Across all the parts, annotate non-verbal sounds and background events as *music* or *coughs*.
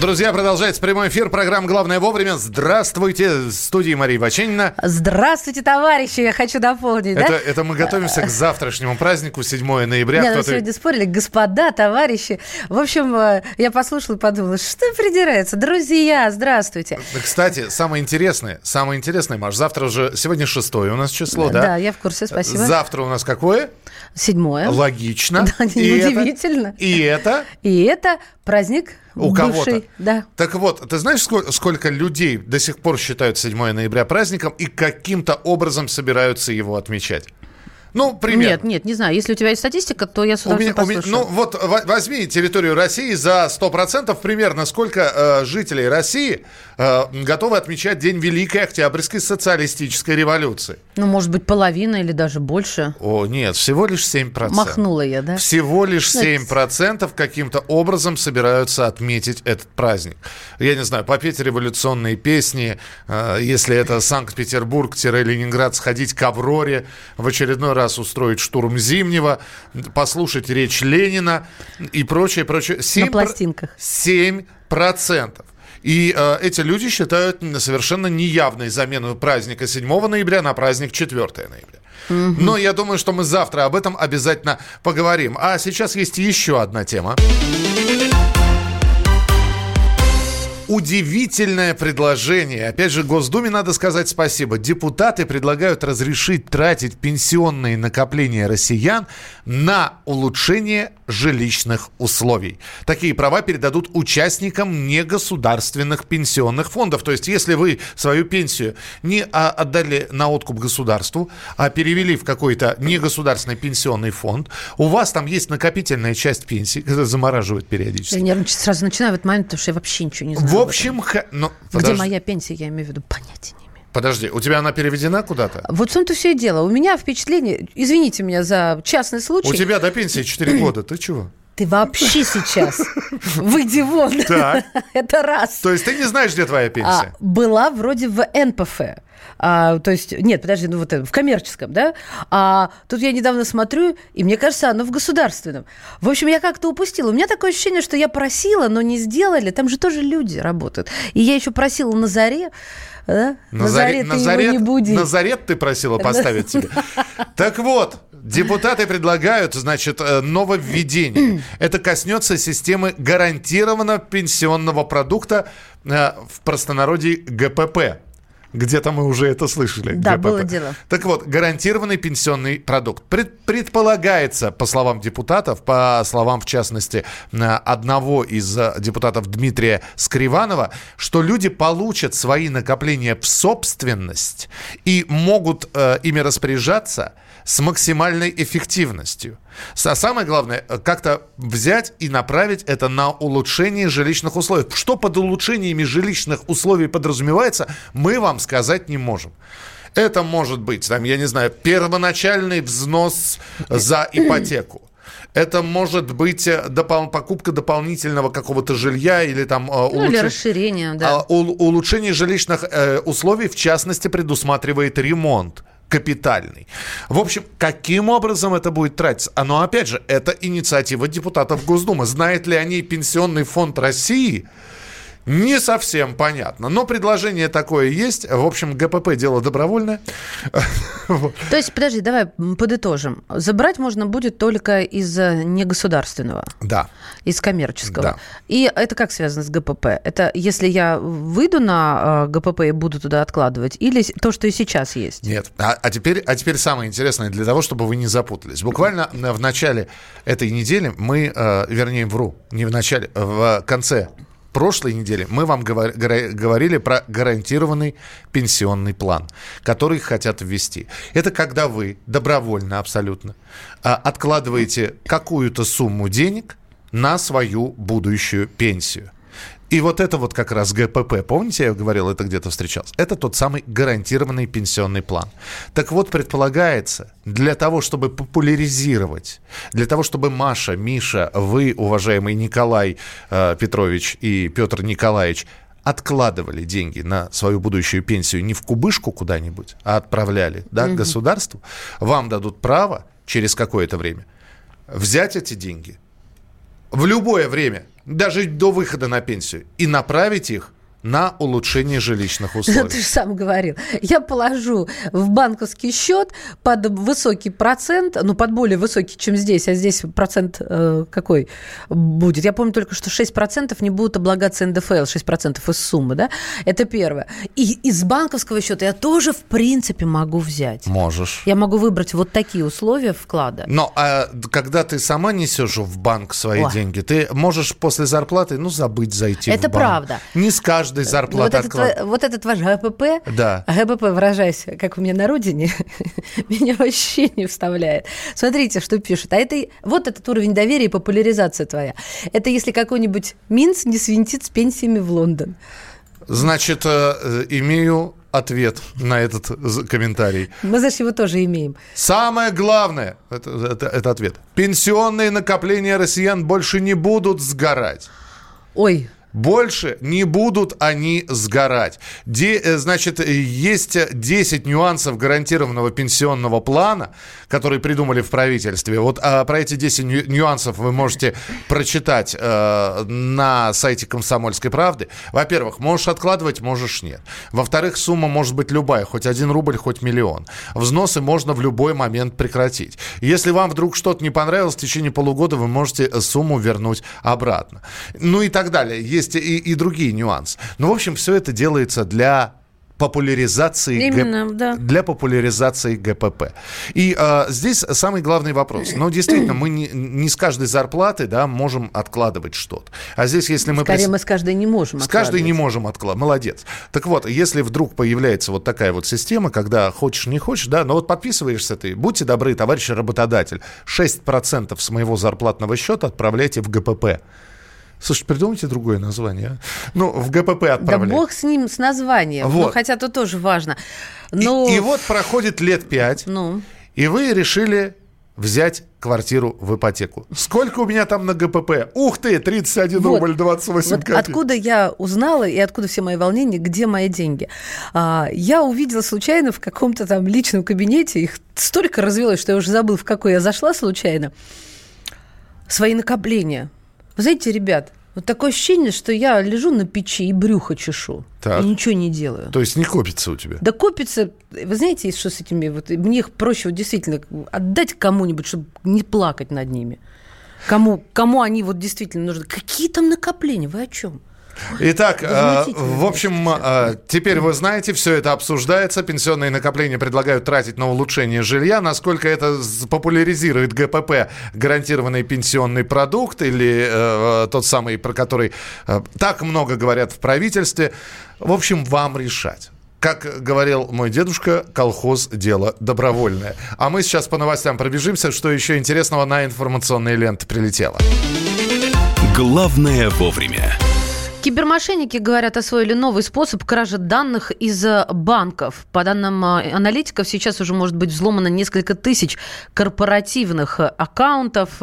Друзья, продолжается прямой эфир. Программа «Главное вовремя». Здравствуйте. В студии Мария Ваченина. Здравствуйте, товарищи. Я хочу дополнить, Это, да? это мы готовимся к завтрашнему празднику, 7 ноября. Не, ну Кто-то- сегодня спорили, господа, товарищи. В общем, э, я послушала и подумала, что придирается? Друзья, здравствуйте. Кстати, самое интересное, самое интересное, Маш, завтра уже, сегодня шестое у нас число, да? Да, я в курсе, спасибо. Завтра у нас какое? Седьмое. Логично. *laughs* Да, И это- и это И это праздник у кого-то. Да. Так вот, ты знаешь, сколько, сколько людей до сих пор считают 7 ноября праздником и каким-то образом собираются его отмечать? Ну, примерно. Нет, нет, не знаю. Если у тебя есть статистика, то я с У меня- удовольствием у меня- послушаю. ну вот во- возьми территорию России за 100% примерно сколько э, жителей России э, готовы отмечать День Великой Октябрьской социалистической революции. Ну, может быть, половина или даже больше. О, нет, всего лишь 7%. Махнула я, да? Всего лишь Ну, это- 7% каким-то образом собираются отметить этот праздник. Я не знаю, попеть революционные песни, э, если это Санкт-Петербург-Ленинград, сходить к Авроре, в очередной раз устроить штурм Зимнего, послушать речь Ленина и прочее, прочее. 7 пластинках. 7%. И э, эти люди считают совершенно неявной замену праздника 7 ноября на праздник 4 ноября. Но я думаю, что мы завтра об этом обязательно поговорим. А сейчас есть еще одна тема. Удивительное предложение. Опять же, Госдуме надо сказать спасибо. Депутаты предлагают разрешить тратить пенсионные накопления россиян на улучшение жилищных условий. Такие права передадут участникам негосударственных пенсионных фондов. То есть, если вы свою пенсию не отдали на откуп государству, а перевели в какой-то негосударственный пенсионный фонд, у вас там есть накопительная часть пенсии, *laughs* которая замораживает периодически. Я нервничать сразу начинаю в этот момент, потому что я вообще ничего не знаю. В общем, ха- ну, Где подожди, моя пенсия, я имею в виду, имею. Подожди, у тебя она переведена куда-то? Вот в том-то все и дело. У меня впечатление, извините меня за частный случай. У тебя до пенсии 4 года, ты чего? Ты вообще сейчас выйди вон. *laughs* Это раз. То есть ты не знаешь, где твоя А, пенсия? была вроде в НПФ. А, то есть, нет, подожди, ну вот это, в коммерческом, да? А тут я недавно смотрю, и мне кажется, оно в государственном. В общем, я как-то упустила. У меня такое ощущение, что я просила, но не сделали. Там же тоже люди работают. И я еще просила на заре, да? На, заре, ты его не буди. Назарет ты просила поставить себе. Так вот, депутаты предлагают, значит, э, нововведение. *clears throat* Это коснется системы гарантированного пенсионного продукта э, в простонародье ГПП. Где-то мы уже это слышали. Да, ГПП. было дело. Так вот, гарантированный пенсионный продукт. Пред- предполагается, по словам депутатов, по словам, в частности, одного из э, депутатов Дмитрия Скриванова, что люди получат свои накопления в собственность и могут э, ими распоряжаться с максимальной эффективностью. А самое главное, э, как-то взять и направить это на улучшение жилищных условий. Что под улучшениями жилищных условий подразумевается, мы вам сказать не можем. Это может быть, там, я не знаю, первоначальный взнос за ипотеку. Это может быть э, допол- покупка дополнительного какого-то жилья или там э, Ну, или улучшение- расширение, да. а, ул- улучшение жилищных условий, в частности, предусматривает ремонт капитальный. В общем, каким образом это будет тратиться? А, ну, опять же, это инициатива депутатов Госдумы. Знает ли они Пенсионный фонд России? Не совсем понятно. Но предложение такое есть. В общем, ГПП дело добровольное. *laughs* То есть, подожди, давай подытожим. Забрать можно будет только из э, негосударственного, Да. из коммерческого. Да. И это как связано с ГПП? Это если я выйду на э, ГПП и буду туда откладывать, или то, что и сейчас есть? Нет. А, а теперь, а теперь самое интересное для того, чтобы вы не запутались. Буквально в начале этой недели мы, э, вернее, вру, не в начале, в конце прошлой неделе мы вам говорили про гарантированный пенсионный план, который хотят ввести. Это когда вы добровольно абсолютно а, откладываете какую-то сумму денег на свою будущую пенсию. И вот это вот как раз ГПП, помните, я говорил, это где-то встречался? Это тот самый гарантированный пенсионный план. Так вот, предполагается, для того, чтобы популяризировать, для того, чтобы Маша, Миша, вы, уважаемый Николай э, Петрович и Петр Николаевич, откладывали деньги на свою будущую пенсию не в кубышку куда-нибудь, а отправляли да, mm государству, вам дадут право через какое-то время взять эти деньги в любое время – даже до выхода на пенсию, и направить их на улучшение жилищных *laughs* условий. Ты же сам говорил. Я положу в банковский счет под высокий процент, ну, под более высокий, чем здесь, а здесь процент э, какой будет? Я помню только, что 6% не будут облагаться НДФЛ, 6% из суммы, да? Это первое. И из банковского счета я тоже, в принципе, могу взять. Можешь. Я могу выбрать вот такие условия вклада. Но а когда ты сама несешь в банк свои Ой. деньги, ты можешь после зарплаты, ну, забыть зайти Это в банк. Это правда. Не с каждой каждой зарплаты вот этот, вот этот ваш ГПП, да. ГПП, выражаясь, как у меня на родине, *laughs* меня вообще не вставляет. Смотрите, что пишут. А это вот этот уровень доверия и популяризация твоя. Это если какой-нибудь Минц не свинтит с пенсиями в Лондон. Значит, э, имею ответ на этот комментарий. Мы, значит, его тоже имеем. Самое главное, это, это, это ответ, пенсионные накопления россиян больше не будут сгорать. Ой, больше не будут они сгорать. Де, э, значит, есть 10 нюансов гарантированного пенсионного плана, которые придумали в правительстве. Вот а, про эти 10 нюансов вы можете прочитать э, на сайте «Комсомольской правды». Во-первых, можешь откладывать, можешь нет. Во-вторых, сумма может быть любая, хоть один рубль, хоть миллион. Взносы можно в любой момент прекратить. Если вам вдруг что-то не понравилось, в течение полугода вы можете сумму вернуть обратно. Ну и так далее. Есть есть и, и другие нюансы. Но, в общем, все это делается для популяризации Именно, Г... да. для популяризации ГПП. И э, здесь самый главный вопрос. Ну, действительно, мы не, не с каждой зарплаты да, можем откладывать что-то. А здесь, если мы... Скорее, мы с каждой не можем С каждой не можем откладывать. Молодец. Так вот, если вдруг появляется вот такая вот система, когда хочешь, не хочешь, да, но вот подписываешься ты, будьте добры, товарищ работодатель, 6% с моего зарплатного счета отправляйте в ГПП. Слушай, придумайте другое название. А? Ну, в ГПП отправлять. Да бог с ним, с названием. Вот. Ну, хотя тут тоже важно. Но... И, и вот проходит лет пять, ну. и вы решили взять квартиру в ипотеку. Сколько у меня там на ГПП? Ух ты, 31 вот, рубль 28 вот копеек. Откуда я узнала и откуда все мои волнения, где мои деньги? А, я увидела случайно в каком-то там личном кабинете, их столько развелось, что я уже забыл, в какой я зашла случайно, свои накопления – вы знаете, ребят, вот такое ощущение, что я лежу на печи и брюхо чешу. Так. И ничего не делаю. То есть не копится у тебя? Да копится. Вы знаете, что с этими? Вот, мне их проще вот, действительно отдать кому-нибудь, чтобы не плакать над ними. Кому, кому они вот действительно нужны. Какие там накопления? Вы о чем? Итак, э, в общем, э, теперь вы знаете, все это обсуждается. Пенсионные накопления предлагают тратить на улучшение жилья. Насколько это популяризирует ГПП, гарантированный пенсионный продукт, или э, тот самый, про который э, так много говорят в правительстве. В общем, вам решать. Как говорил мой дедушка, колхоз – дело добровольное. А мы сейчас по новостям пробежимся, что еще интересного на информационные ленты прилетело. Главное вовремя. Кибермошенники, говорят, освоили новый способ кражи данных из э, банков. По данным э, аналитиков, сейчас уже может быть взломано несколько тысяч корпоративных э, аккаунтов,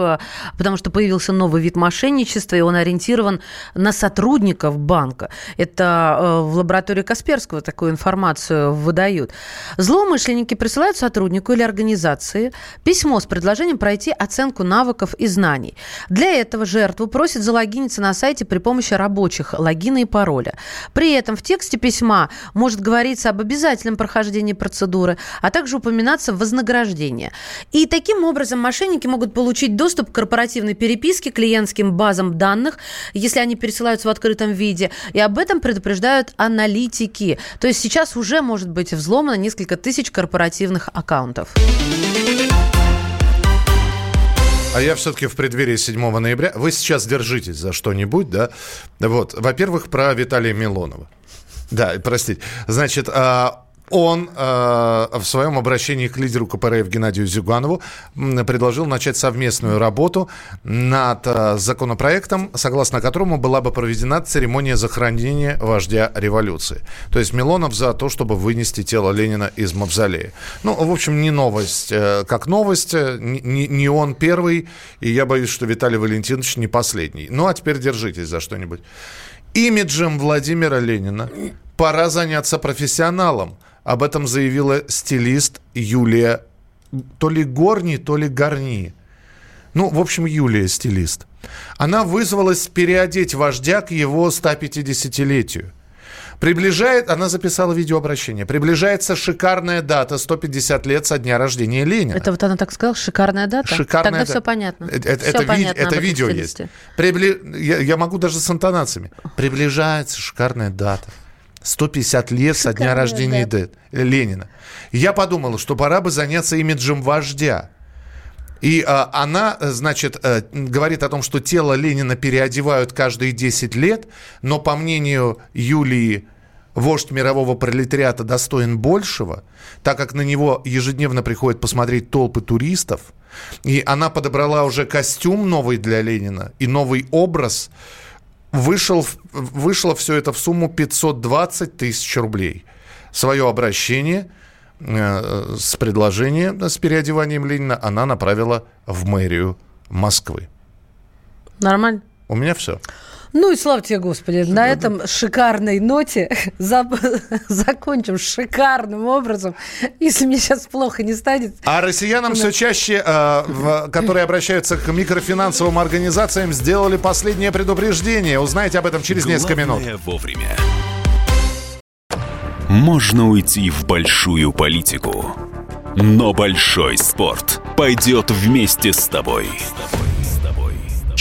потому что появился новый вид мошенничества, и он ориентирован на сотрудников банка. Это в лаборатории Касперского такую информацию выдают. Злоумышленники присылают сотруднику или организации письмо с предложением пройти оценку навыков и знаний. Для этого жертву просят залогиниться на сайте при помощи рабочих логина и пароля. При этом в тексте письма может говориться об обязательном прохождении процедуры, а также упоминаться вознаграждение. И таким образом мошенники могут получить доступ к корпоративной переписке, клиентским базам данных, если они пересылаются в открытом виде. И об этом предупреждают аналитики. То есть сейчас уже может быть взломано несколько тысяч корпоративных аккаунтов. А я все-таки в преддверии 7 ноября. Вы сейчас держитесь за что-нибудь, да? Вот. Во-первых, про Виталия Милонова. Да, простите. Значит, а, он э, в своем обращении к лидеру КПРФ Геннадию Зюганову предложил начать совместную работу над э, законопроектом, согласно которому была бы проведена церемония захоронения вождя революции. То есть Милонов за то, чтобы вынести тело Ленина из мавзолея. Ну, в общем, не новость э, как новость, э, не, не он первый, и я боюсь, что Виталий Валентинович не последний. Ну, а теперь держитесь за что-нибудь. Имиджем Владимира Ленина пора заняться профессионалом – об этом заявила стилист Юлия то ли Горни, то ли Горни. Ну, в общем, Юлия стилист. Она вызвалась переодеть вождя к его 150-летию. Приближает, она записала видеообращение. Приближается шикарная дата, 150 лет со дня рождения Ленина. Это вот она так сказала, шикарная дата? Шикарная Тогда дата. все понятно. Это, это, все это, понятно ви, это видео стилисте. есть. Прибли... Я, я могу даже с интонациями. Приближается шикарная дата. 150 лет со дня рождения дата. Д- Ленина. И я подумал, что пора бы заняться имиджем вождя. И а, она, э, значит, э, говорит о том, что тело Ленина переодевают каждые 10 лет, но, по мнению Юлии, вождь мирового пролетариата достоин большего, так как на него ежедневно приходят посмотреть толпы туристов. И она подобрала уже костюм новый для Ленина и новый образ. Вышел, вышло все это в сумму 520 тысяч рублей. Свое обращение э, с предложением, с переодеванием Ленина она направила в мэрию Москвы. Нормально? У меня все. Ну и слава тебе, Господи, на этом шикарной ноте *laughs* за- закончим шикарным образом. Если мне сейчас плохо не станет, А россиянам все чаще, э, в- которые обращаются к микрофинансовым организациям, сделали последнее предупреждение. Узнаете об этом через несколько минут. Главное вовремя. Можно уйти в большую политику, но большой спорт пойдет вместе с тобой.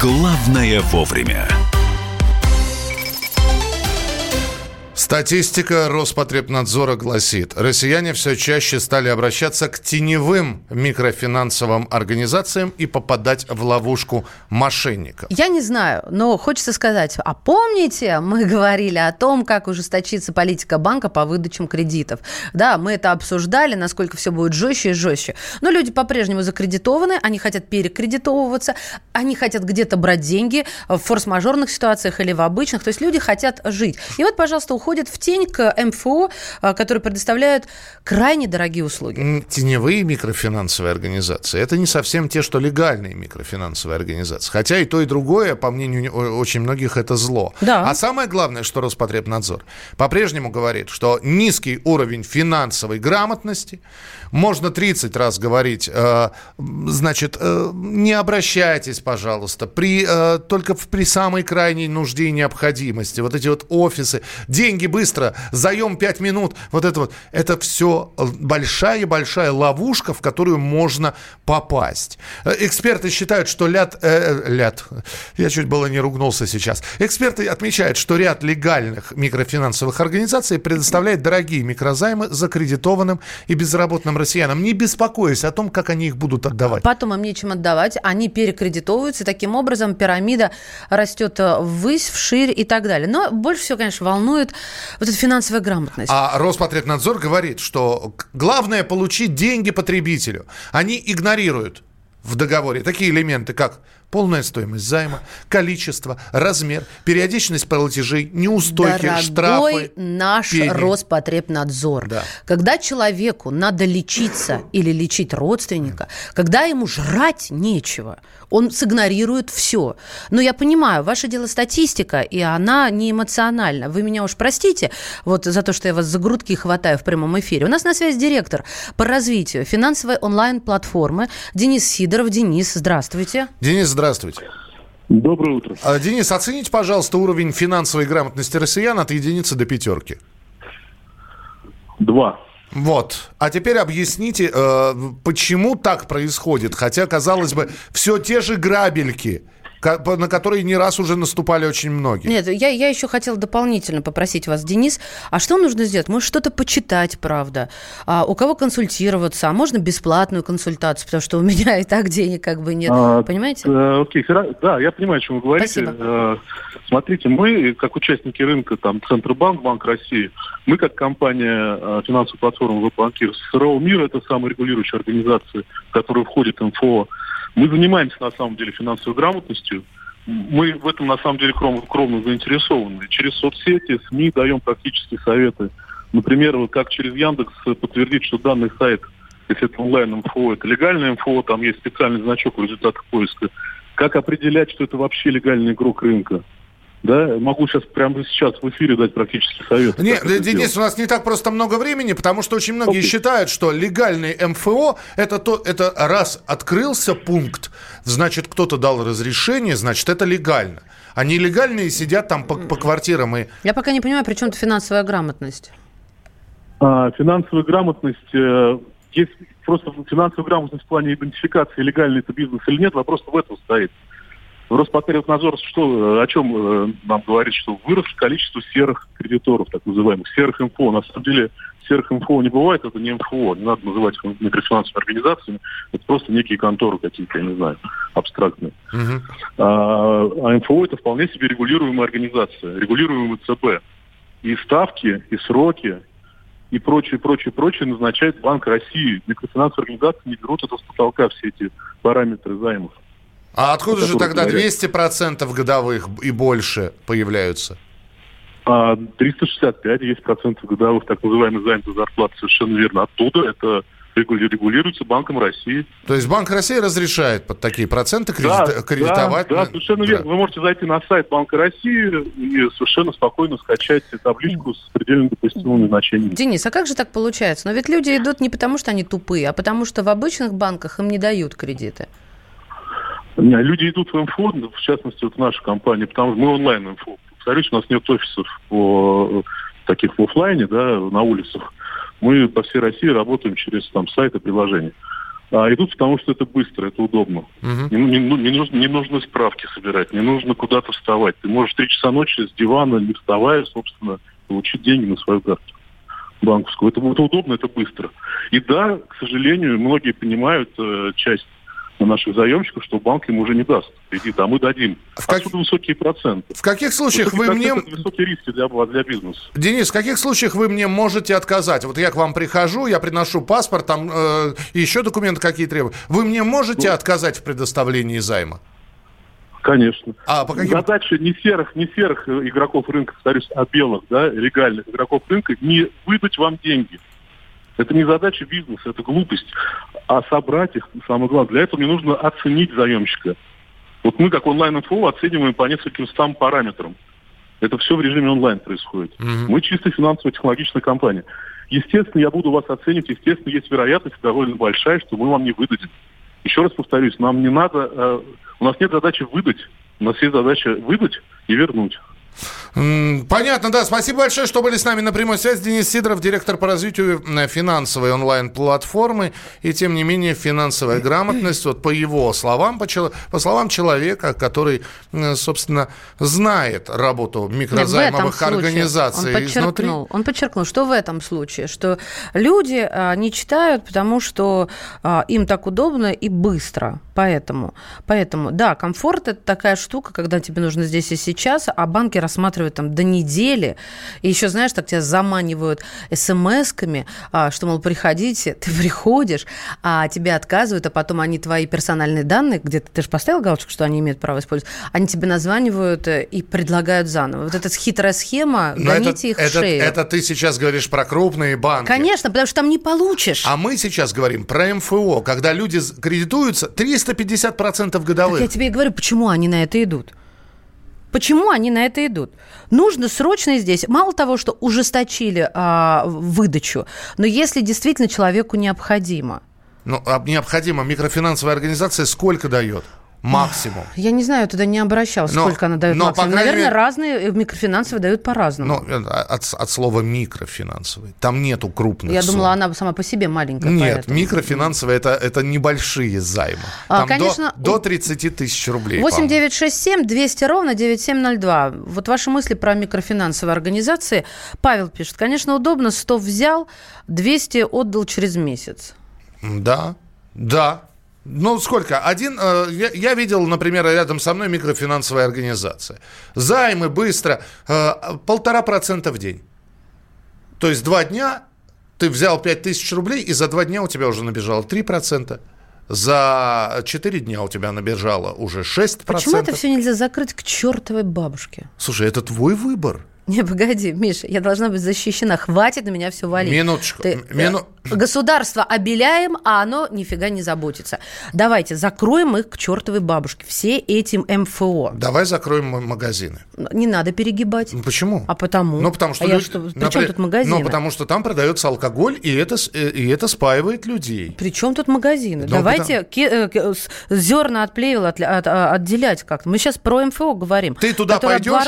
«Главное вовремя». Статистика Роспотребнадзора гласит, россияне все чаще стали обращаться к теневым микрофинансовым организациям и попадать в ловушку мошенников. Я не знаю, но хочется сказать, а помните, мы *laughs* говорили о том, как ужесточится политика банка по выдачам кредитов. Да, мы это обсуждали, насколько все будет жестче и жестче. Но люди по-прежнему закредитованы, они хотят перекредитовываться, они хотят где-то брать деньги в форс-мажорных ситуациях или в обычных. То есть люди хотят жить. И вот, пожалуйста, уходят в тень к МФО, а, которые предоставляют крайне дорогие услуги. Теневые микрофинансовые организации – это не совсем те, что легальные микрофинансовые организации. Хотя и то, и другое, по мнению очень многих, это зло. Да. А самое главное, что Роспотребнадзор по-прежнему говорит, что низкий уровень финансовой грамотности, можно 30 раз говорить, э, значит, э, не обращайтесь, пожалуйста, при, э, только при самой крайней нужде и необходимости. Вот эти вот офисы, деньги быстро, заем 5 минут, вот это вот, это все большая-большая ловушка, в которую можно попасть. Э, Эксперты считают, что ляд, э, э, ляд, я чуть было не ругнулся сейчас. Эксперты отмечают, что ряд легальных микрофинансовых организаций предоставляет дорогие микрозаймы закредитованным и безработным россиянам, не беспокоясь о том, как они их будут отдавать. Потом им нечем отдавать, они перекредитовываются, таким образом пирамида растет э, ввысь, вширь и так далее. Но больше всего, конечно, волнует вот эта финансовая грамотность. А Роспотребнадзор говорит, что главное получить деньги потребителю. Они игнорируют в договоре такие элементы, как полная стоимость займа, количество, размер, периодичность платежей, неустойки, Дорогой штрафы. наш пени. Роспотребнадзор. Да. Когда человеку надо лечиться или лечить родственника, когда ему жрать нечего, он сигнорирует все. Но я понимаю, ваше дело статистика, и она не эмоциональна. Вы меня уж простите вот за то, что я вас за грудки хватаю в прямом эфире. У нас на связи директор по развитию финансовой онлайн-платформы Денис Сидоров. Денис, здравствуйте. Денис, здравствуйте. Доброе утро. А, Денис, оцените, пожалуйста, уровень финансовой грамотности россиян от единицы до пятерки. Два. Вот. А теперь объясните, э, почему так происходит, хотя, казалось бы, все те же грабельки, на которые не раз уже наступали очень многие. Нет, я, я еще хотела дополнительно попросить вас, Денис, а что нужно сделать? Может, что-то почитать, правда? А у кого консультироваться? А можно бесплатную консультацию, потому что у меня и так денег как бы нет. А, Понимаете? э, окей, да, я понимаю, о чем вы говорите. Спасибо. Э, смотрите, мы, как участники рынка, там, Центробанк, Банк России, мы, как компания э, финансовой платформы «Веб-банкир», СРО «Мир» — это саморегулирующая организация, в которую входит МФО. Мы занимаемся, на самом деле, финансовой грамотностью. Мы в этом, на самом деле, кровно, кровно заинтересованы. Через соцсети, СМИ даем практические советы. Например, вот как через Яндекс подтвердить, что данный сайт, если это онлайн МФО, это легальное МФО, там есть специальный значок в результатах поиска. Как определять, что это вообще легальный игрок рынка? Да, могу сейчас прямо сейчас в эфире дать практический совет. Нет, Денис, сделать. у нас не так просто много времени, потому что очень многие Окей. считают, что легальный МФО это то, это раз открылся пункт, значит кто-то дал разрешение, значит это легально. А нелегальные сидят там по, по квартирам и Я пока не понимаю, при чем тут финансовая грамотность. А, финансовая грамотность, э, есть просто финансовая грамотность в плане идентификации, легальный это бизнес или нет, вопрос в этом стоит. Роспотребнадзор что, э, о чем э, нам говорит, что вырос количество серых кредиторов, так называемых, серых МФО. На самом деле серых МФО не бывает, это не МФО, не надо называть их микрофинансовыми организациями, это просто некие конторы какие-то, я не знаю, абстрактные. Мгм. А, а МФО это вполне себе регулируемая организация, регулируемый ЦБ. И ставки, и сроки, и прочее, прочее, прочее назначает Банк России. Микрофинансовые организации не берут это с потолка, все эти параметры займов. А откуда же тогда говорят. 200% годовых и больше появляются? А 365 есть процентов годовых, так называемый займ за зарплату, совершенно верно. Оттуда это регули- регулируется Банком России. То есть Банк России разрешает под такие проценты кредит- Да, кредитовать? Да, да, совершенно Да. верно. Вы можете зайти на сайт Банка России и совершенно спокойно скачать табличку с предельно допустимыми значениями. Денис, а как же так получается? Но ведь люди идут не потому, что они тупые, а потому что в обычных банках им не дают кредиты. Не, люди идут в МФО, в частности, вот наша компания, потому что мы онлайн МФО. Повторюсь, у нас нет офисов по, таких в офлайне, да, на улицах. Мы по всей России работаем через там сайты, приложения. А идут потому, что это быстро, это удобно. Мгм. Не, не- не нужно, не нужно справки собирать, не нужно куда-то вставать. Ты можешь три часа ночи с дивана, не вставая, собственно, получить деньги на свою карту банковскую. Это, это удобно, это быстро. И да, к сожалению, многие понимают, э, часть наших заемщиков, что банк им уже не даст кредит, а мы дадим. В как- Отсюда высокие проценты. В каких случаях вы мне... высокие риски для, для бизнеса. Денис, в каких случаях вы мне можете отказать? Вот я к вам прихожу, я приношу паспорт, там э, еще документы какие требую. Вы мне можете отказать в предоставлении займа? Конечно. А по каким... Задача не серых, не серых э, игроков рынка, повторюсь, а белых, да, легальных игроков рынка, не выдать вам деньги. Это не задача бизнеса, это глупость. А собрать их, самое главное, для этого мне нужно оценить заемщика. Вот мы, как онлайн-инфо, оцениваем по нескольким стам параметрам. Это все в режиме онлайн происходит. Мгм. Мы чисто финансово-технологичная компания. Естественно, я буду вас оценивать, естественно, есть вероятность довольно большая, что мы вам не выдадим. Еще раз повторюсь, нам не надо, э, у нас нет задачи выдать, у нас есть задача выдать и вернуть. Понятно, да. Спасибо большое, что были с нами на прямой связи. Денис Сидоров, директор по развитию э, финансовой онлайн-платформы. И тем не менее финансовая грамотность, вот по его словам, по, чело- по словам человека, который, э, собственно, знает работу Нет, микрозаймовых случае организаций он изнутри. подчеркнул, он подчеркнул, что в этом случае, что люди а, не читают, потому что им так удобно и быстро. Поэтому. Поэтому, да, комфорт – это такая штука, когда тебе нужно здесь и сейчас, а банки рассматривают там до недели. И еще, знаешь, так тебя заманивают смс-ками, а, что, мол, приходите, ты приходишь, а тебе отказывают, а потом они твои персональные данные, где-то ты же поставил галочку, что они имеют право использовать, они тебе названивают э, и предлагают заново. Вот эта хитрая схема, Но гоните это, их в это, шею. это ты сейчас говоришь про крупные банки. Конечно, потому что там не получишь. А мы сейчас говорим про МФО, когда люди кредитуются 350% Так годовых. я тебе и говорю, почему они на это идут. Почему они на это идут? Нужно срочно здесь, мало того, что ужесточили а, выдачу, но если действительно человеку необходимо, Ну, а необходимо, микрофинансовая организация сколько дает? Максимум. я не знаю, я туда не обращалась, Но- сколько она дает но, максимум. Наверное, мере- разные э, микрофинансовые дают по-разному. Э, от, от слова микрофинансовый. Там нету крупных я сумм. думала, она сама по себе маленькая. Нет, поэтому. микрофинансовые это, это небольшие займы. А, Там до- конечно, до, у- 30 тысяч рублей. 8 по-моему. 9 6 7 200 ровно 9702. Вот ваши мысли про микрофинансовые организации. Павел пишет, конечно, удобно, 100 взял, 200 отдал через месяц. Да, да. Ну, сколько? Один, э, я, я видел, например, рядом со мной микрофинансовая организация. Займы быстро, э, полтора процента в день. То есть два дня ты взял 5 тысяч рублей, и за два дня у тебя уже набежало 3%. За 4 дня у тебя набежало уже 6%. Почему это все нельзя закрыть к чертовой бабушке? Слушай, это твой выбор. *laughs* Не, погоди, Миша, я должна быть защищена. Хватит на меня все валить. Минуточку, Ты- мину- э, Государство обеляем, а оно нифига не заботится. Давайте закроем их к чертовой бабушке. Все этим МФО. Давай закроем магазины. Не надо перегибать. Ну, Почему? А потому? Ну, потому что... А я люди- что, при чем тут магазины? Ну, потому что там продается алкоголь, и это, э, и это спаивает людей. При чем тут магазины? Ну, Давайте ке- э, зерна от плевел отля- от- а, отделять как-то. Мы сейчас про МФО говорим. Ты туда пойдешь?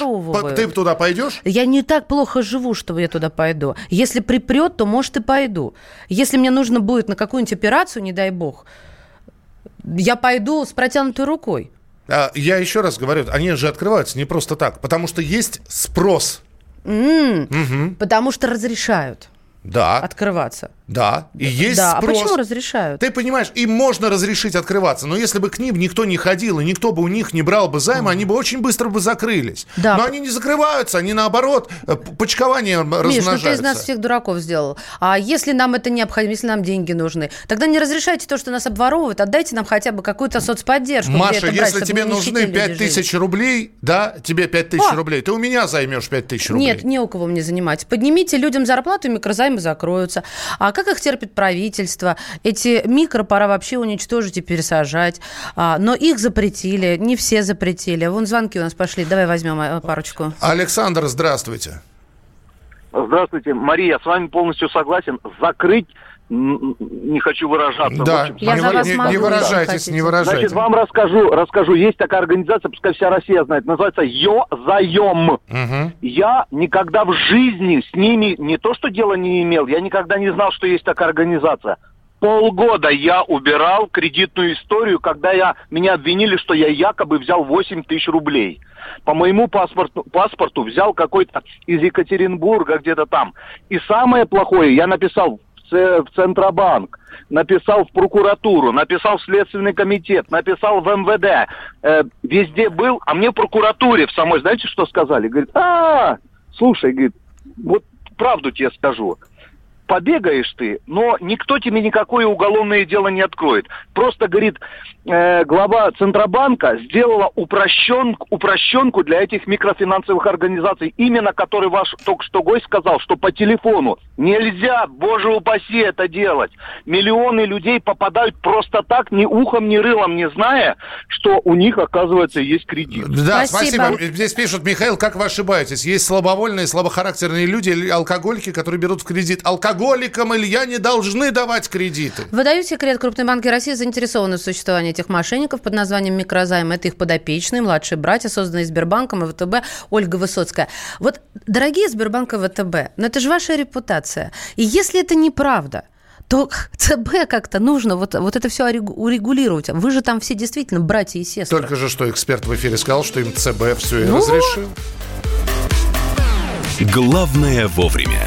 Ты туда пойдешь? Я не так плохо живу, чтобы я туда пойду. Если припрет, то, может, и пойду. Если мне нужно будет на какую-нибудь операцию, не дай бог, я пойду с протянутой рукой. А, Я еще раз говорю, они же открываются не просто так, потому что есть спрос. Мгм. Потому что разрешают Да, открываться. Да. И есть да, спрос. а почему разрешают? Ты понимаешь, им можно разрешить открываться, но если бы к ним никто не ходил, и никто бы у них не брал бы займы, они бы очень быстро бы закрылись. Да. Но они не закрываются, они наоборот, э, почкование Миш, размножаются. ну ты из нас всех дураков сделал. А если нам это необходимо, если нам деньги нужны, тогда не разрешайте то, что нас обворовывают, отдайте нам хотя бы какую-то соцподдержку. Маша, брать, если тебе нужны нищете люди 5 тысяч рублей, да, тебе 5 тысяч О! рублей, ты у меня займешь 5 тысяч рублей. Нет, не у кого мне занимать. Поднимите людям зарплату, и микрозаймы закроются. А как их терпит правительство? Эти микро пора вообще уничтожить и пересажать. А, но их запретили, не все запретили. Вон звонки у нас пошли. Давай возьмем э, парочку. Александр, здравствуйте. Здравствуйте, Мария, с вами полностью согласен. Закрыть не хочу выражаться. Да, В общем, Я не, за вас не- могу, не выражайтесь, не выражайтесь. Значит, вам расскажу, расскажу. Есть такая организация, пускай вся Россия знает, называется Йо Заем. Мгм. Я никогда в жизни с ними не то что дела не имел, я никогда не знал, что есть такая организация. Полгода я убирал кредитную историю, когда я, меня обвинили, что я якобы взял 8 тысяч рублей. По моему паспорту, паспорту взял какой-то из Екатеринбурга где-то там. И самое плохое, я написал в Центробанк, написал в прокуратуру, написал в Следственный комитет, написал в МВД, э, везде был, а мне в прокуратуре в самой, знаете, что сказали? Говорит, а, слушай, говорит, вот правду тебе скажу, побегаешь ты, но никто тебе никакое уголовное дело не откроет. Просто, говорит, э, глава Центробанка сделала упрощен, упрощенку для этих микрофинансовых организаций, именно который ваш только что гость сказал, что по телефону нельзя, боже упаси, это делать. Миллионы людей попадают просто так, ни ухом, ни рылом не зная, что у них, оказывается, есть кредит. Да, Спасибо. спасибо. Здесь пишут, Михаил, как вы ошибаетесь? Есть слабовольные, слабохарактерные люди, алкоголики, которые берут в кредит. Алкоголикам, Илья, не должны давать кредиты. Выдаю секрет. Крупные банки России заинтересованы в существовании этих мошенников под названием микрозайм. Это их подопечные, младшие братья, созданные Сбербанком и ВТБ Ольга Высоцкая. Вот, дорогие Сбербанк и ВТБ, но это же ваша репутация. И если это неправда, то ЦБ как-то нужно вот, вот это все урегулировать. Вы же там все действительно братья и сестры. Только же что эксперт в эфире сказал, что им ЦБ все и Ну разрешил. Главное вовремя.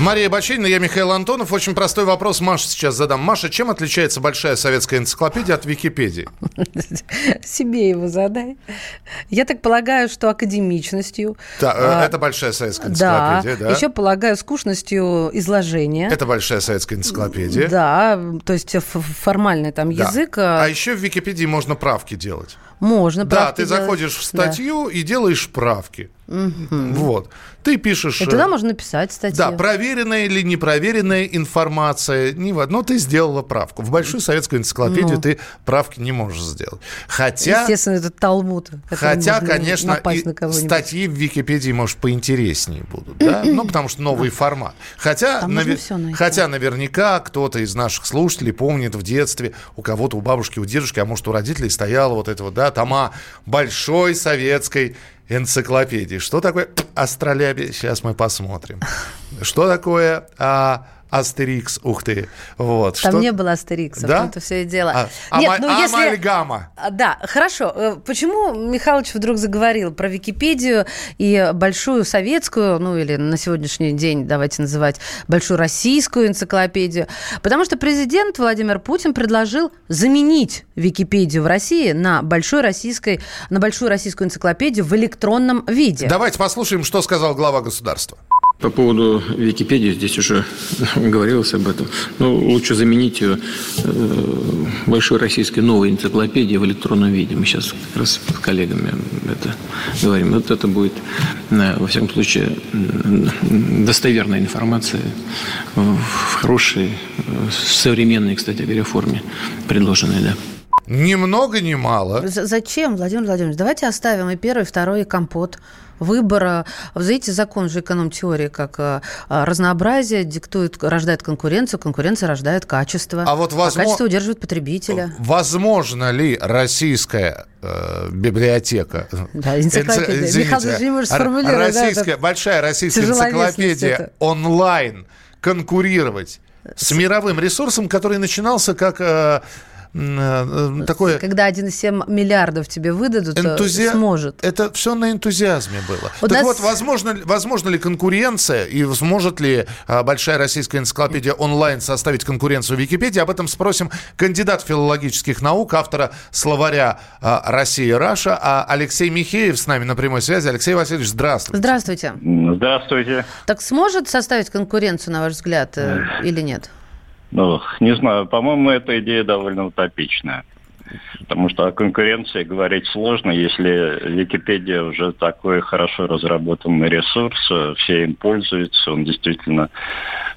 Мария Бачинина, я Михаил Антонов. Очень простой вопрос Маша сейчас задам. Маша, чем отличается большая советская энциклопедия от Википедии? *laughs* Себе его задай. Я так полагаю, что академичностью. Да, а, это большая советская энциклопедия, да. Еще полагаю скучностью изложения. Это большая советская энциклопедия. Да, то есть формальный там язык. А еще в Википедии можно правки делать. Можно. Да, ты заходишь в статью и делаешь правки. Угу. Вот. Ты пишешь... И туда э, можно написать статью. Да, проверенная или непроверенная информация. Не в одно ты сделала правку. В большую советскую энциклопедию ну. ты правки не можешь сделать. Хотя... Естественно, это Талмуд. Хотя, конечно, на статьи в Википедии, может, поинтереснее будут. Да? *clears throat* ну, потому что новый формат. Хотя, навер... Хотя наверняка кто-то из наших слушателей помнит в детстве у кого-то, у бабушки, у дедушки, а может, у родителей стояла вот это вот, да, тома большой советской энциклопедии. Что такое астролябия? Сейчас мы посмотрим. Что такое а, Астерикс, ух ты. Вот. Там что... не было Астерикса, да? это все и дело. А, Нет, ама- ну, если... Амальгама. А, да, хорошо. Э, почему Михалыч вдруг заговорил про Википедию и большую советскую, ну или на сегодняшний день давайте называть большую российскую энциклопедию? Потому что президент Владимир Путин предложил заменить Википедию в России на большой российской, на большую российскую энциклопедию в электронном виде. Давайте послушаем, что сказал глава государства. По поводу Википедии, здесь уже *laughs* говорилось об этом. Ну, лучше заменить ее э, большой российской новой энциклопедией в электронном виде. Мы сейчас как раз с коллегами это говорим. Вот это будет, э, во всяком случае, достоверная информация в хорошей, э, современной, кстати говоря, форме предложенной, да. Ни много, ни мало. Зачем, Владимир Владимирович? Давайте оставим и первый, и второй, и компот выбора. Вы знаете, закон же эконом-теории, как э, разнообразие диктует, рождает конкуренцию, конкуренция рождает качество. А вот возможно... а качество удерживает потребителя. Возможно ли российская э, библиотека... Да, энциклопедия. Энци... Михаил Владимирович сформулировал. Российская, да, большая российская энциклопедия онлайн конкурировать с мировым ресурсом, который начинался как Э, такое... Когда 1,7 миллиардов тебе выдадут, Энтузиа... сможет. Это все на энтузиазме было. У так нас... вот, возможно, возможно ли конкуренция и сможет ли а, большая российская энциклопедия онлайн составить конкуренцию Википедии? Об этом спросим кандидат филологических наук, автора словаря а, «Россия Раша», а Алексей Михеев с нами на прямой связи. Алексей Васильевич, здравствуйте. Здравствуйте. Здравствуйте. Так сможет составить конкуренцию, на ваш взгляд, э, или нет? Ну, не знаю, по-моему, эта идея довольно утопичная. Потому что о конкуренции говорить сложно, если Википедия уже такой хорошо разработанный ресурс, все им пользуются, он действительно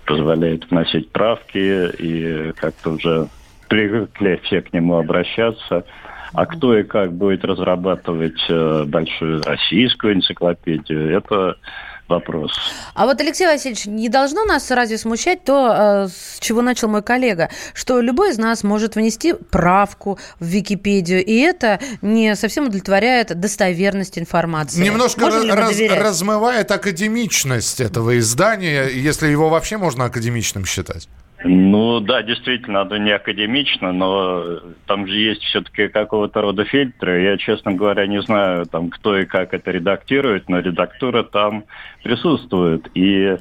позволяет вносить правки, и как-то уже привыкли все к нему обращаться. А кто и как будет разрабатывать э, большую российскую энциклопедию, это вопрос. А вот, Алексей Васильевич, не должно нас разве смущать то, э, с чего начал мой коллега, что любой из нас может внести правку в Википедию, и это не совсем удовлетворяет достоверность информации. Немножко раз, размывает академичность этого издания, если его вообще можно академичным считать. Ну да, действительно, оно не академично, но там же есть все-таки какого-то рода фильтры. Я, честно говоря, не знаю, там, кто и как это редактирует, но редактура там присутствует. И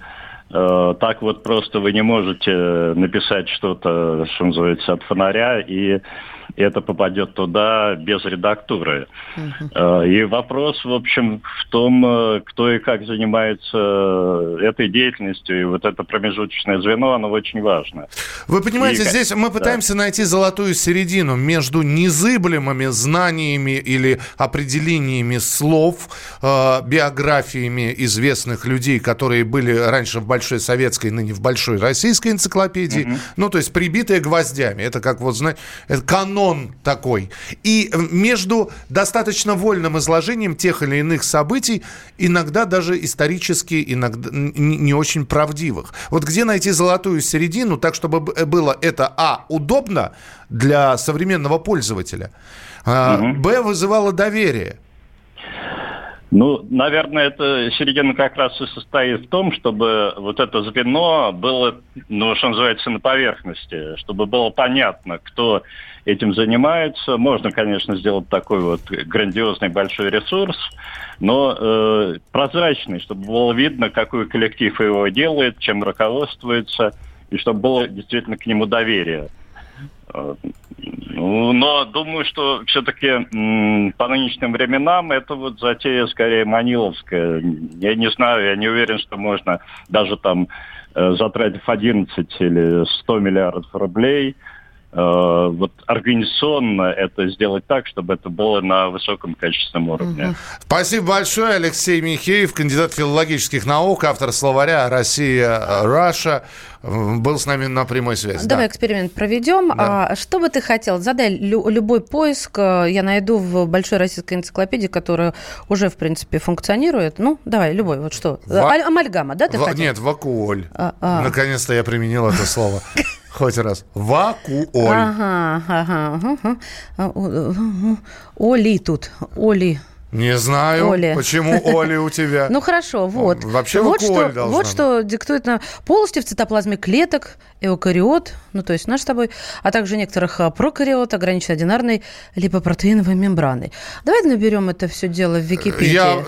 э, так вот просто вы не можете написать что-то, что называется, от фонаря и это попадет туда без редактуры. Uh-huh. И вопрос, в общем, в том, э, кто и как занимается э, этой деятельностью, и вот это промежуточное звено, оно очень важно. Вы понимаете, и, здесь мы пытаемся да. найти золотую середину между незыблемыми знаниями или определениями слов, э, биографиями известных людей, которые были раньше в Большой Советской, ныне в Большой Российской энциклопедии, uh-huh. ну, то есть прибитые гвоздями. Это как вот, знаете, это канон канон такой. И между достаточно вольным изложением тех или иных событий, иногда даже исторически, иногда не очень правдивых. Вот где найти золотую середину, так чтобы было это, а, удобно для современного пользователя, а, угу. б, вызывало доверие. Ну, наверное, это середина как раз и состоит в том, чтобы вот это звено было, ну, что называется, на поверхности, чтобы было понятно, кто этим занимается. Можно, конечно, сделать такой вот грандиозный большой ресурс, но э, прозрачный, чтобы было видно, какой коллектив его делает, чем руководствуется, и чтобы было действительно к нему доверие. Ну, но думаю, что все-таки по нынешним временам это вот затея скорее маниловская. Я не знаю, я не уверен, что можно даже там э, затратив 11 или 100 миллиардов рублей – Э, вот организационно это сделать так, чтобы это было на высоком качественном уровне. Спасибо большое, Алексей Михеев, кандидат филологических наук, автор словаря «Россия, Раша». Был с нами на прямой связи. Давай да. эксперимент проведем. Да. А, что бы ты хотел? Задай лю- любой поиск. Э, я найду в большой российской энциклопедии, которая уже, в принципе, функционирует. Ну, давай, любой. Вот что? Ва... Амальгама, да, ты Ва... хотел? Нет, вакуоль. А, а. Наконец-то я применил это слово. *laughs* Хоть раз. Вакуоль. Ага, ага, ага. Оли тут. Оли. Не знаю, Оля. почему Оли у тебя. Ну хорошо, вот. Вообще вот что, вот что диктует на полностью в цитоплазме клеток, эукариот, ну то есть наш с тобой, а также некоторых а, прокариот, ограниченной одинарной липопротеиновой мембраной. Давай наберем это все дело в Википедии. Я,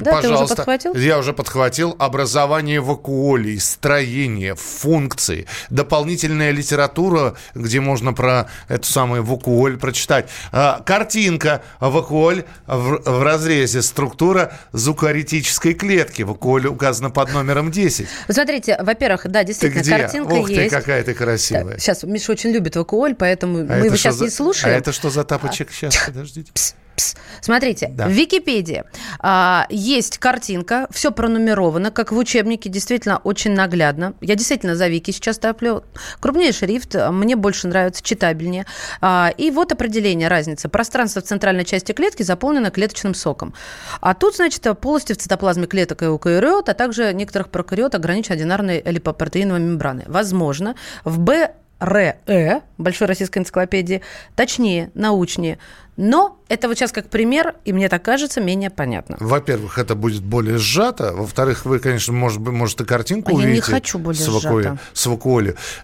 да, пожалуйста, ты уже подхватил? Я уже подхватил. Образование вакуолей, строение, функции, дополнительная литература, где можно про эту самую вакуоль прочитать. А, картинка вакуоль в в разрезе структура зукаритической клетки. В уколе указано под номером 10. Смотрите, во-первых, да, действительно, ты картинка Ух есть. ты, какая ты красивая. Так, сейчас, Миша очень любит вакуоль, поэтому а мы его сейчас за... не слушаем. А это что за тапочек? Сейчас, подождите. Пс, Пс. Смотрите, да. в Википедии а, есть картинка, все пронумеровано, как в учебнике, действительно очень наглядно. Я действительно за Вики сейчас топлю. Крупнее шрифт, мне больше нравится, читабельнее. А, и вот определение, разница. Пространство в центральной части клетки заполнено клеточным соком. А тут, значит, полости в цитоплазме клеток и эукариот, а также некоторых прокариот ограничены одинарной липопротеиновой мембраны. Возможно, в Б РЭ, Большой российской энциклопедии, точнее, научнее. Но это вот сейчас как пример, и мне так кажется, менее понятно. Во-первых, это будет более сжато. Во-вторых, вы, конечно, может, может и картинку а увидите. Я не хочу более с сжато. С.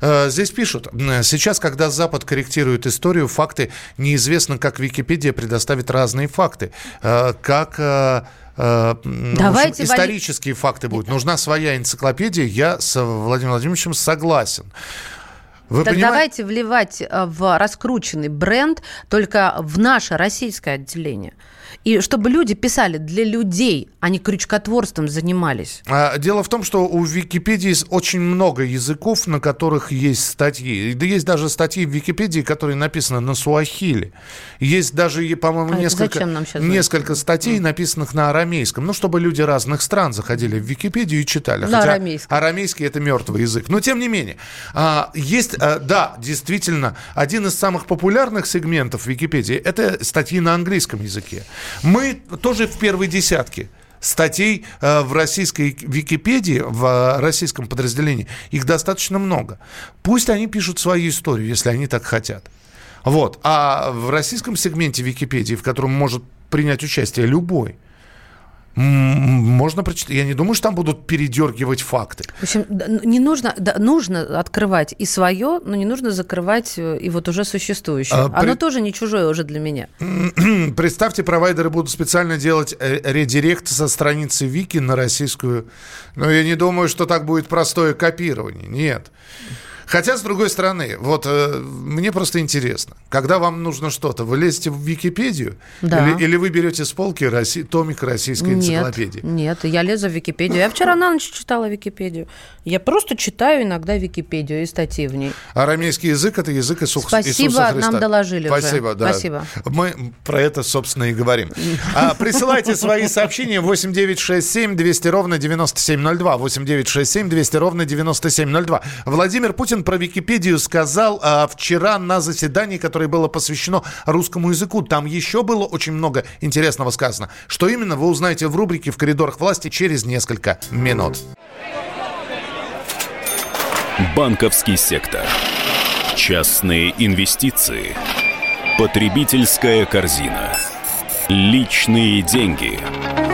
Э, здесь пишут, сейчас, когда Запад корректирует историю, факты неизвестно, как Википедия предоставит разные факты. Э, как э, Давайте общем, исторические вали... факты будут. Нужна своя энциклопедия. Я с Владимиром Владимировичем согласен. Вы так понимаете? давайте вливать э, в раскрученный бренд только в наше российское отделение. И чтобы люди писали для людей, а не крючкотворством занимались. А, дело в том, что у Википедии очень много языков, на которых есть статьи. Да есть даже статьи в Википедии, которые написаны на суахили. Есть даже, по-моему, а несколько, несколько статей, написанных на арамейском. Ну, чтобы люди разных стран заходили в Википедию и читали. На Хотя арамейском. арамейский – это мертвый язык. Но, тем не менее, а, есть, а, да, действительно, один из самых популярных сегментов Википедии – это статьи на английском языке. Мы тоже в первой десятке статей э, в российской Википедии, в э, российском подразделении, их достаточно много. Пусть они пишут свою историю, если они так хотят. Вот. А в российском сегменте Википедии, в котором может принять участие любой, можно прочитать. Я не думаю, что там будут передергивать факты. В общем, не нужно, да, нужно открывать и свое, но не нужно закрывать э, и вот уже существующее. А, Оно при... тоже не чужое уже для меня. *clears throat* Представьте, провайдеры будут специально делать э, редирект со страницы Вики на российскую. Но я не думаю, что так будет простое копирование. Нет. Хотя, с другой стороны, вот э, мне просто интересно, когда вам нужно что-то, вы лезете в Википедию да. или, или вы берете с полки Росси... томик российской энциклопедии? Нет, нет, я лезу в Википедию. Я вчера на ночь читала Википедию. Я просто читаю иногда Википедию и статьи в ней. Арамейский язык – это язык Иисуса, Спасибо, Иисуса Христа. нам доложили Спасибо, уже. да. Спасибо. Мы про это, собственно, и говорим. А, присылайте свои сообщения 8967 200 ровно 9702. 8967 200 ровно 9702. Владимир Путин про Википедию сказал а, вчера на заседании, которое было посвящено русскому языку. Там еще было очень много интересного сказано. Что именно, вы узнаете в рубрике «В коридорах власти» через несколько минут. Банковский сектор. Частные инвестиции. Потребительская корзина. Личные деньги.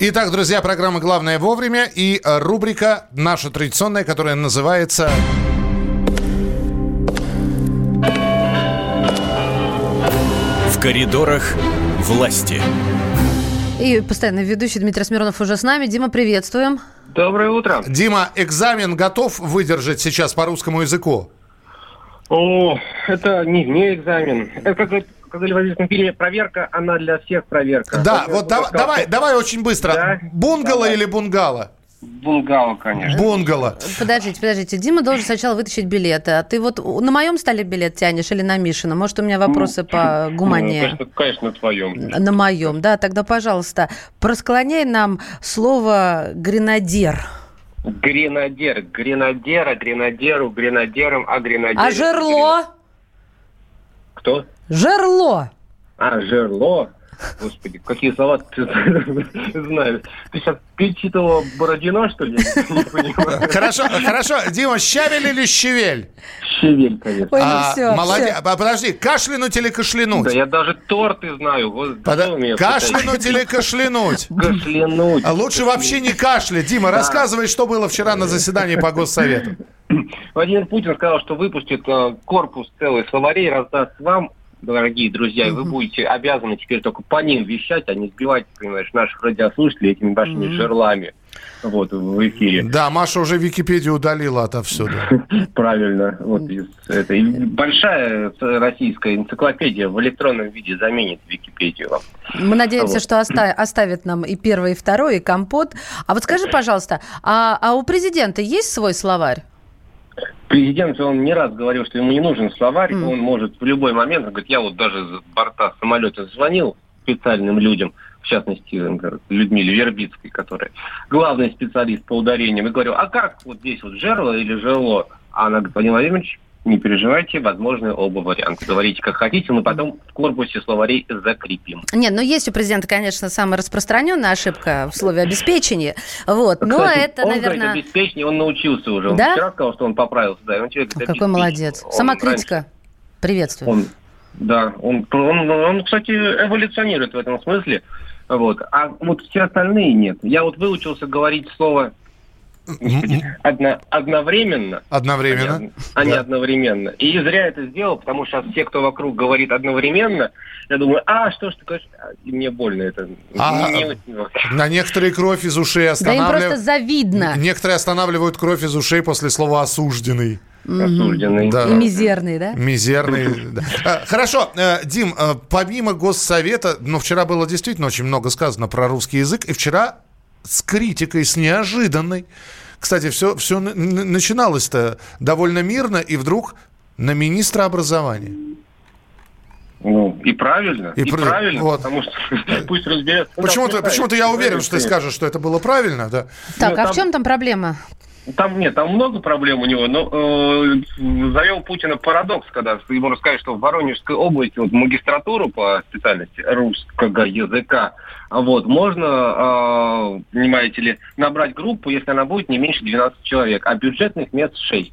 Итак, друзья, программа «Главное вовремя» и э, рубрика наша традиционная, которая называется В коридорах власти. И постоянно ведущий Дмитрий Смирнов уже с нами. Дима, приветствуем. Доброе утро. Дима, экзамен готов выдержать сейчас по русскому языку? О, это не, не экзамен. Это как, как говорили в известном фильме, проверка, она для всех проверка. Да, Вот да- сказал, давай, давай очень быстро. Да, Бунгало давай. или бунгало? Бунгало, конечно. Бунгало. Подождите, подождите. Дима должен сначала вытащить билеты. А ты вот на моем столе билет тянешь или на Мишина? Может, у меня вопросы по Ну, гумане? конечно, конечно, на твоем. На моем, да. Тогда, пожалуйста, просклоняй нам слово «гренадер». Гренадер, гренадера, гренадеру, гренадером, а гренадер... А жерло? Кто? Жерло. А, жерло. Господи, какие слова ты знаешь. Ты сейчас перечитывала Бородино, что ли? Хорошо, хорошо. Дима, щавель или щавель? Щавель, конечно. Ой, ну А, все, молодец. А, Подожди, кашлянуть или кашлянуть? Да я даже торты знаю. Вот? Кашлянуть или кашлянуть? Кашлянуть. А лучше вообще не кашлять. Дима, рассказывай, что было вчера на заседании по Госсовету. Владимир Путин сказал, что выпустит э, корпус целый словарей, раздаст вам, дорогие друзья, и вы будете обязаны теперь только по ним вещать, а не сбивать, понимаешь, наших радиослушателей этими вашими жерлами. Вот, в эфире. Да, Маша уже Википедию удалила отовсюду. *laughs* Правильно. Вот из этой. большая российская энциклопедия в электронном виде заменит Википедию. Мы надеемся, Вот. что оста- *clears throat* оставит нам и первое, и второе, и компот. А вот скажи, пожалуйста, а, а у президента есть свой словарь? Президент, он не раз говорил, что ему не нужен словарь, М. он может в любой момент, он говорит, я вот даже с борта самолета звонил специальным людям, в частности, Людмиле Вербицкой, которая главный специалист по ударениям, и говорю, а как вот здесь вот жерло или жерло? А она говорит, Владимир Владимирович, не переживайте, возможны оба варианта. Говорите, как хотите, мы потом в корпусе словарей закрепим. Нет, ну есть у президента, конечно, самая распространенная ошибка в слове обеспечение. Вот, но Кстати, это, он, говорит, наверное... обеспечение, он научился уже. Он Да? вчера сказал, что он поправился, да, он человек Какой молодец. Он Самокритика. раньше- Приветствую. Он, да, он, он, он, кстати, эволюционирует в этом смысле. Вот. А вот все остальные нет. Я вот выучился говорить слово одно- одновременно, Одновременно. а не, а Да. одновременно. И зря это сделал, потому что сейчас все, кто вокруг говорит одновременно, я думаю, а что ж? А, И мне больно это. А, Не- На некоторые кровь из ушей Да им останавливают. просто завидно. Некоторые останавливают кровь из ушей после слова осужденный. осужденный. Да. И мизерный, да? Мизерный. *laughs* да. А, Хорошо, э, Дим, э, помимо Госсовета, ну, вчера было действительно очень много сказано про русский язык, и вчера с критикой, с неожиданной. Кстати, все, все начиналось-то довольно мирно, и вдруг на министра образования. Ну, и правильно, И и, пр- правильно, вот. потому что *laughs* пусть разберется. Почему-то, почему-то я уверен, что ты скажешь, что это было правильно, да? Так, Ну, а в там- чем там проблема? Там нет, там много проблем у него, но э, завел Путина парадокс, когда ему рассказали, что в Воронежской области вот, магистратуру по специальности русского языка вот, можно, э, понимаете ли, набрать группу, если она будет не меньше 12 человек, а бюджетных мест 6.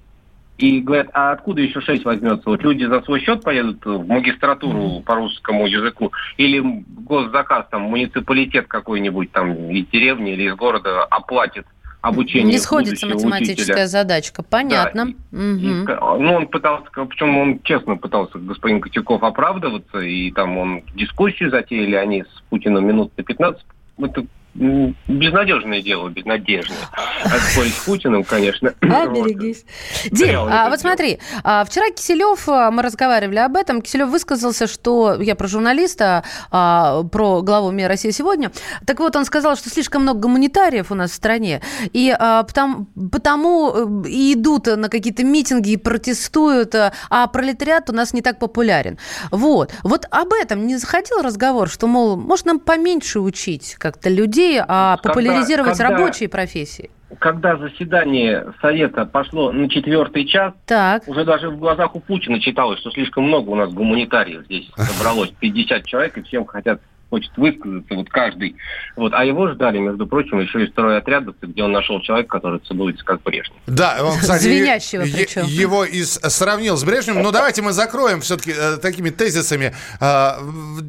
И говорят, а откуда еще 6 возьмется? Вот люди за свой счет поедут в магистратуру по русскому языку или госзаказ, там, муниципалитет какой-нибудь там из деревни или из города оплатит обучение Не сходится математическая учителя. задачка. Понятно. Да, Мгм. и ну, он пытался, причем он честно пытался, господин Котяков, оправдываться, и там он дискуссию затеяли, они с Путиным минут на 15. Это безнадежное дело, безнадежное. А спорить с Путиным, конечно. *coughs* А, вот. берегись. Дим, а вот смотри, а, вчера Киселев, а, мы разговаривали об этом, Киселев высказался, что, я про журналиста, а, про главу МИА «Россия сегодня», так вот, он сказал, что слишком много гуманитариев у нас в стране, и а, потому, потому э, и идут на какие-то митинги и протестуют, а, а пролетариат у нас не так популярен. Вот. Вот об этом не заходил разговор, что, мол, может, нам поменьше учить как-то людей, а Когда- популяризировать когда- рабочие профессии? Когда заседание Совета пошло на четвертый час, Так. уже даже в глазах у Путина читалось, что слишком много у нас гуманитариев здесь *laughs* собралось, 50 человек, и всем хотят хочет высказаться, вот каждый. Вот. А его ждали, между прочим, еще и стройотрядовцы, где он нашел человека, который целуется как Брежнев. Да, он, кстати, Звенящего причем. его и сравнил с Брежневым. Но давайте мы закроем все-таки такими тезисами э,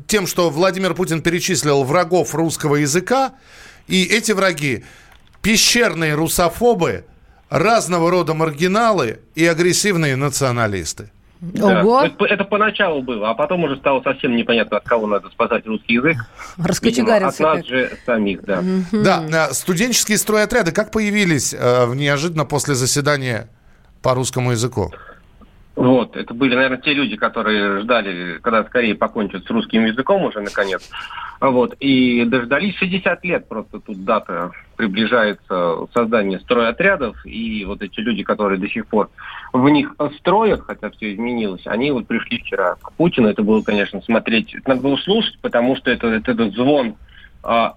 тем, что Владимир Путин перечислил врагов русского языка. И эти враги пещерные русофобы, разного рода маргиналы и агрессивные националисты. Да. Ого. Это, это поначалу было, а потом уже стало совсем непонятно, от кого надо спасать русский язык. *laughs* Видимо, от Раскочегарился. нас же самих, да. Да, э, студенческие стройотряды как появились э, неожиданно после заседания по русскому языку? Вот, это были, наверное, те люди, которые ждали, когда скорее покончат с русским языком уже, наконец. Вот, и дождались 60 лет, просто тут дата приближается создание стройотрядов, и вот эти люди, которые до сих пор в них строят, хотя все изменилось, они вот пришли вчера к Путину, это было, конечно, смотреть, надо было слушать, потому что это, это этот звон а,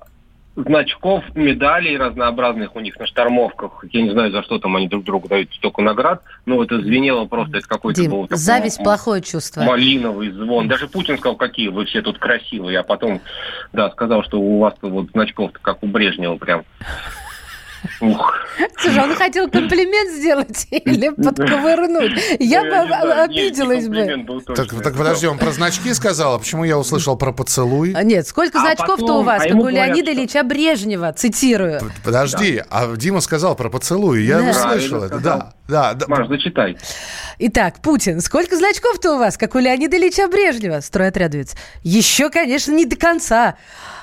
значков, медалей разнообразных у них на штормовках. Я не знаю, за что там они друг другу дают столько наград, но это звенело просто, это какой-то Дим, был такой зависть плохое чувство. малиновый звон. Даже Путин сказал, какие вы все тут красивые, а потом, да, сказал, что у вас вот значков как у Брежнева прям. Ух. Слушай, он хотел комплимент сделать *laughs* или подковырнуть? Я бы обиделась бы. Так, подожди, он про значки сказал, а почему я услышал про поцелуй? А Нет, сколько А значков-то у вас, а как у Леонида Ильича Брежнева, цитирую. Подожди, а Дима сказал про поцелуй, я услышал это. Да, да, да. Маш, зачитай. Итак, Путин, сколько значков-то у вас, как у Леонида Ильича Брежнева, стройотрядовец? Еще, конечно, не до конца.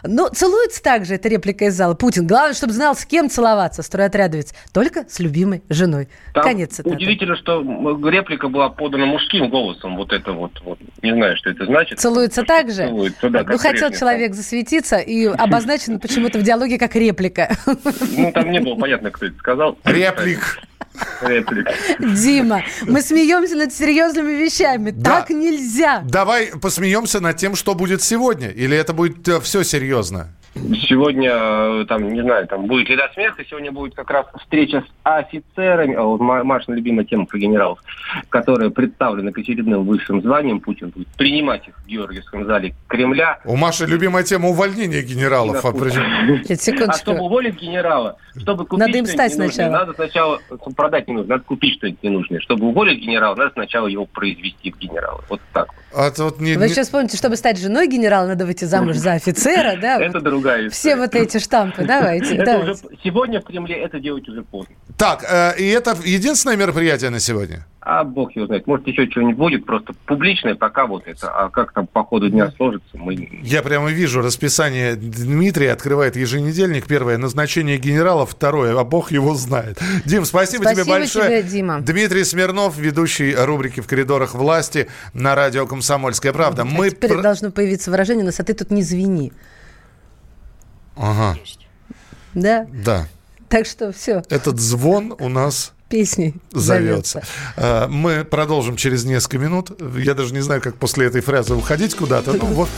Но целуется также, это реплика из зала. Путин, главное, чтобы знал, с кем целоваться, стройотрядовец. Только с любимой женой. Там Конец цитаты. удивительно, что реплика была подана мужским голосом. Вот это вот, вот. Не знаю, что это значит. Целуется так же? Целуется, да, ну, хотел Брежнев. человек засветиться и обозначен почему-то в диалоге как реплика. Ну, там не было понятно, кто это сказал. Реплик. Реплик. Дима, мы смеемся над серьезными вещами. Да. Так нельзя. Давай посмеемся над тем, что будет сегодня. Или это будет все серьезно? Сегодня, э, там, не знаю, там будет ли до смеха, сегодня будет как раз встреча с офицерами, а вот Ма- Машина любимая тема про генералов, которые представлены к очередным высшим званиям, Путин будет принимать их в Георгиевском зале Кремля. У Маши любимая тема увольнения генералов. а *laughs* А чтобы уволить генерала, чтобы купить Надо им что-нибудь стать ненужное, сначала. надо сначала продать не нужно, надо купить что-нибудь ненужное. Чтобы уволить генерала, надо сначала его произвести в генерала. Вот так. вот. А вот не- Вы не- сейчас помните, чтобы стать женой генерала, надо выйти замуж за офицера, да? Это Вот другая Все история. вот эти штампы, давайте. Давайте. уже сегодня в Кремле это делать уже поздно. Так, э, и это единственное мероприятие на сегодня? А бог его знает. Может, еще что-нибудь будет, просто публичное пока вот это. А как там по ходу дня сложится, мы... Я прямо вижу расписание Дмитрия, открывает еженедельник. Первое, назначение генерала. Второе, а бог его знает. Дим, спасибо, тебе Спасибо большое. тебе, Дима. Дмитрий Смирнов, ведущий рубрики «В коридорах власти» на радио «Комсомольская правда». Мы... А Теперь про- должно появиться выражение «нас, а ты тут не звени». Ага, Да? да. Так что все, Этот звон у нас песней зовется. зовется. Э, Мы продолжим через несколько минут. Я даже не знаю, как после этой фразы уходить куда-то. Ну вот,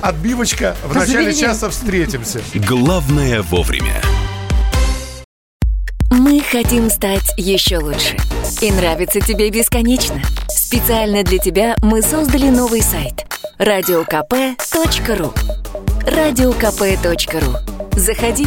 отбивочка. В начале часа встретимся. Главное вовремя. Мы хотим стать еще лучше. И нравится тебе бесконечно. Специально для тебя мы создали новый сайт – радиокп.ру радиокп.ру Заходи,